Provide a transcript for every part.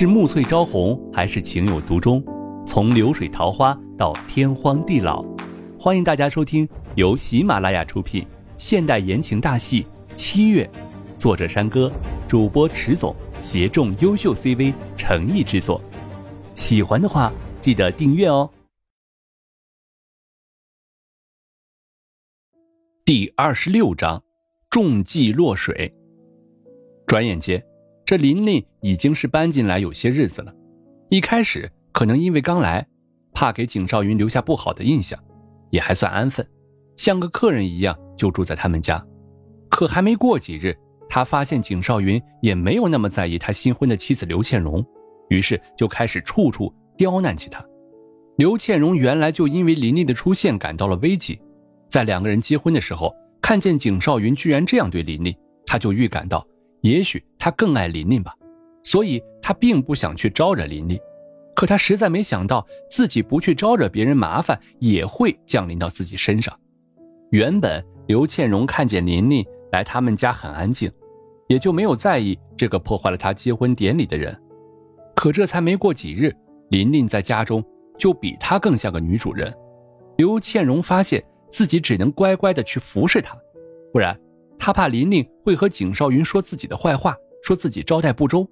是暮翠朝红，还是情有独钟？从流水桃花到天荒地老，欢迎大家收听由喜马拉雅出品现代言情大戏《七月》，作者山歌，主播迟总，协众优秀 CV 诚意制作。喜欢的话，记得订阅哦。第二十六章，中计落水。转眼间。这琳琳已经是搬进来有些日子了，一开始可能因为刚来，怕给景少云留下不好的印象，也还算安分，像个客人一样就住在他们家。可还没过几日，他发现景少云也没有那么在意他新婚的妻子刘倩荣，于是就开始处处刁难起他。刘倩荣原来就因为琳琳的出现感到了危机，在两个人结婚的时候，看见景少云居然这样对琳琳，他就预感到。也许他更爱琳琳吧，所以他并不想去招惹琳琳。可他实在没想到，自己不去招惹别人麻烦，也会降临到自己身上。原本刘倩蓉看见琳琳来他们家很安静，也就没有在意这个破坏了她结婚典礼的人。可这才没过几日，琳琳在家中就比她更像个女主人。刘倩蓉发现自己只能乖乖的去服侍她，不然。他怕琳琳会和景少云说自己的坏话，说自己招待不周。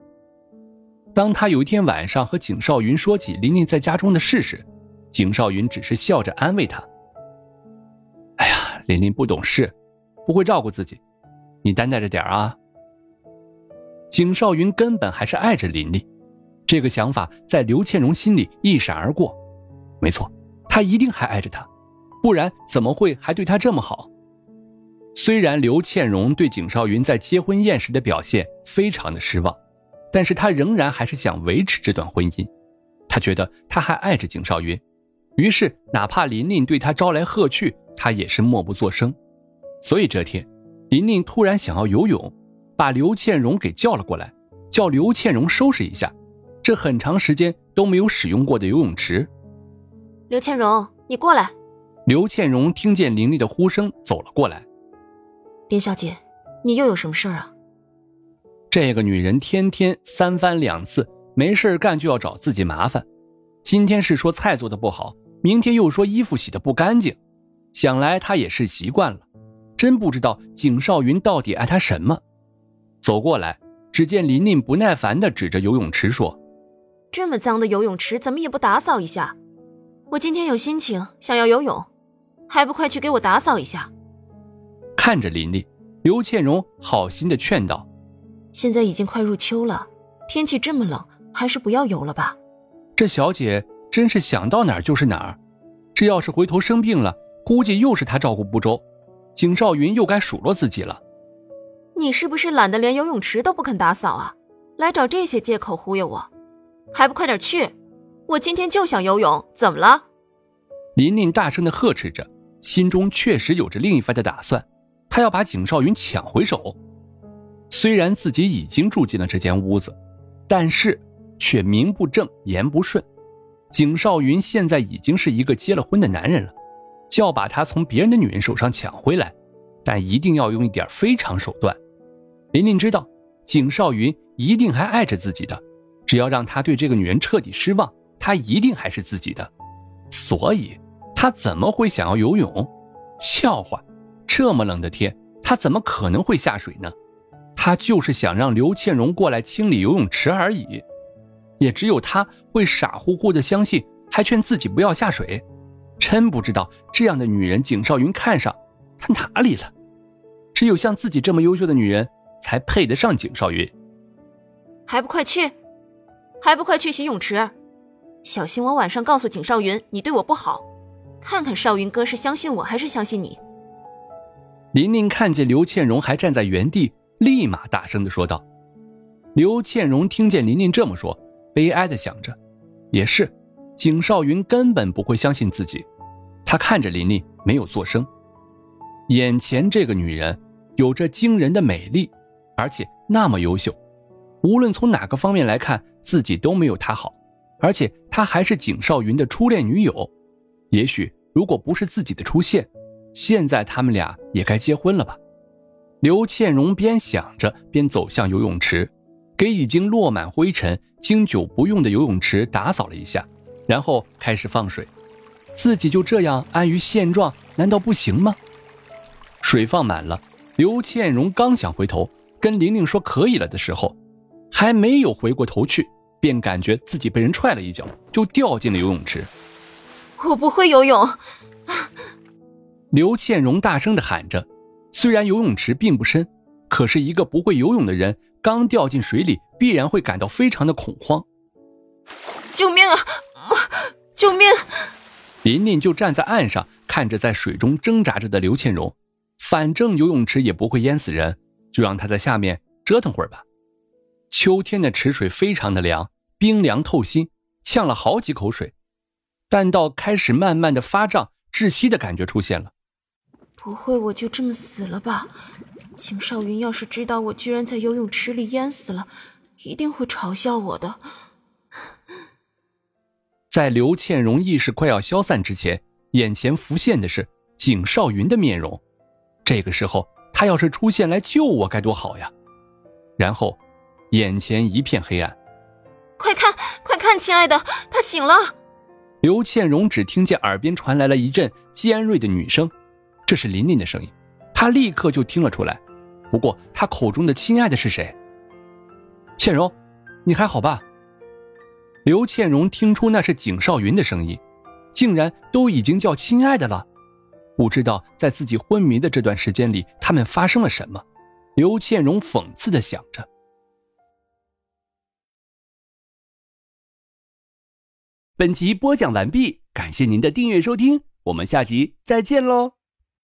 当他有一天晚上和景少云说起琳琳在家中的事时，景少云只是笑着安慰他：“哎呀，琳琳不懂事，不会照顾自己，你担待着点啊。”景少云根本还是爱着琳琳，这个想法在刘倩蓉心里一闪而过。没错，他一定还爱着她，不然怎么会还对她这么好？虽然刘倩蓉对景少云在结婚宴时的表现非常的失望，但是她仍然还是想维持这段婚姻。她觉得她还爱着景少云，于是哪怕琳琳对她招来喝去，她也是默不作声。所以这天，琳琳突然想要游泳，把刘倩蓉给叫了过来，叫刘倩蓉收拾一下这很长时间都没有使用过的游泳池。刘倩蓉，你过来。刘倩蓉听见琳琳的呼声，走了过来。林小姐，你又有什么事儿啊？这个女人天天三番两次没事干就要找自己麻烦，今天是说菜做的不好，明天又说衣服洗的不干净，想来她也是习惯了，真不知道景少云到底爱她什么。走过来，只见琳琳不耐烦地指着游泳池说：“这么脏的游泳池，怎么也不打扫一下？我今天有心情想要游泳，还不快去给我打扫一下！”看着琳琳，刘倩蓉好心的劝道：“现在已经快入秋了，天气这么冷，还是不要游了吧。”这小姐真是想到哪儿就是哪儿。这要是回头生病了，估计又是她照顾不周，景少云又该数落自己了。你是不是懒得连游泳池都不肯打扫啊？来找这些借口忽悠我，还不快点去！我今天就想游泳，怎么了？琳琳大声的呵斥着，心中确实有着另一番的打算。他要把景少云抢回手，虽然自己已经住进了这间屋子，但是却名不正言不顺。景少云现在已经是一个结了婚的男人了，就要把他从别人的女人手上抢回来，但一定要用一点非常手段。琳琳知道景少云一定还爱着自己的，只要让他对这个女人彻底失望，他一定还是自己的。所以，他怎么会想要游泳？笑话！这么冷的天，他怎么可能会下水呢？他就是想让刘倩蓉过来清理游泳池而已。也只有他会傻乎乎的相信，还劝自己不要下水。真不知道这样的女人，景少云看上她哪里了？只有像自己这么优秀的女人，才配得上景少云。还不快去！还不快去洗泳池！小心我晚上告诉景少云你对我不好，看看少云哥是相信我还是相信你。琳琳看见刘倩蓉还站在原地，立马大声的说道：“刘倩蓉听见琳琳这么说，悲哀的想着，也是，景少云根本不会相信自己。他看着琳琳，没有作声。眼前这个女人有着惊人的美丽，而且那么优秀，无论从哪个方面来看，自己都没有她好。而且她还是景少云的初恋女友。也许如果不是自己的出现。”现在他们俩也该结婚了吧？刘倩蓉边想着边走向游泳池，给已经落满灰尘、经久不用的游泳池打扫了一下，然后开始放水。自己就这样安于现状，难道不行吗？水放满了，刘倩荣刚想回头跟玲玲说可以了的时候，还没有回过头去，便感觉自己被人踹了一脚，就掉进了游泳池。我不会游泳。刘倩荣大声的喊着，虽然游泳池并不深，可是一个不会游泳的人刚掉进水里，必然会感到非常的恐慌。救命啊！救命！琳琳就站在岸上，看着在水中挣扎着的刘倩荣。反正游泳池也不会淹死人，就让他在下面折腾会儿吧。秋天的池水非常的凉，冰凉透心，呛了好几口水，但到开始慢慢的发胀、窒息的感觉出现了。不会我就这么死了吧？景少云要是知道我居然在游泳池里淹死了，一定会嘲笑我的。在刘倩荣意识快要消散之前，眼前浮现的是景少云的面容。这个时候，他要是出现来救我，该多好呀！然后，眼前一片黑暗。快看，快看，亲爱的，他醒了。刘倩荣只听见耳边传来了一阵尖锐的女声，这是琳琳的声音。她立刻就听了出来。不过，她口中的“亲爱的”是谁？倩荣，你还好吧？刘倩荣听出那是景少云的声音，竟然都已经叫“亲爱的”了。不知道在自己昏迷的这段时间里，他们发生了什么？刘倩荣讽刺的想着。本集播讲完毕，感谢您的订阅收听，我们下集再见喽。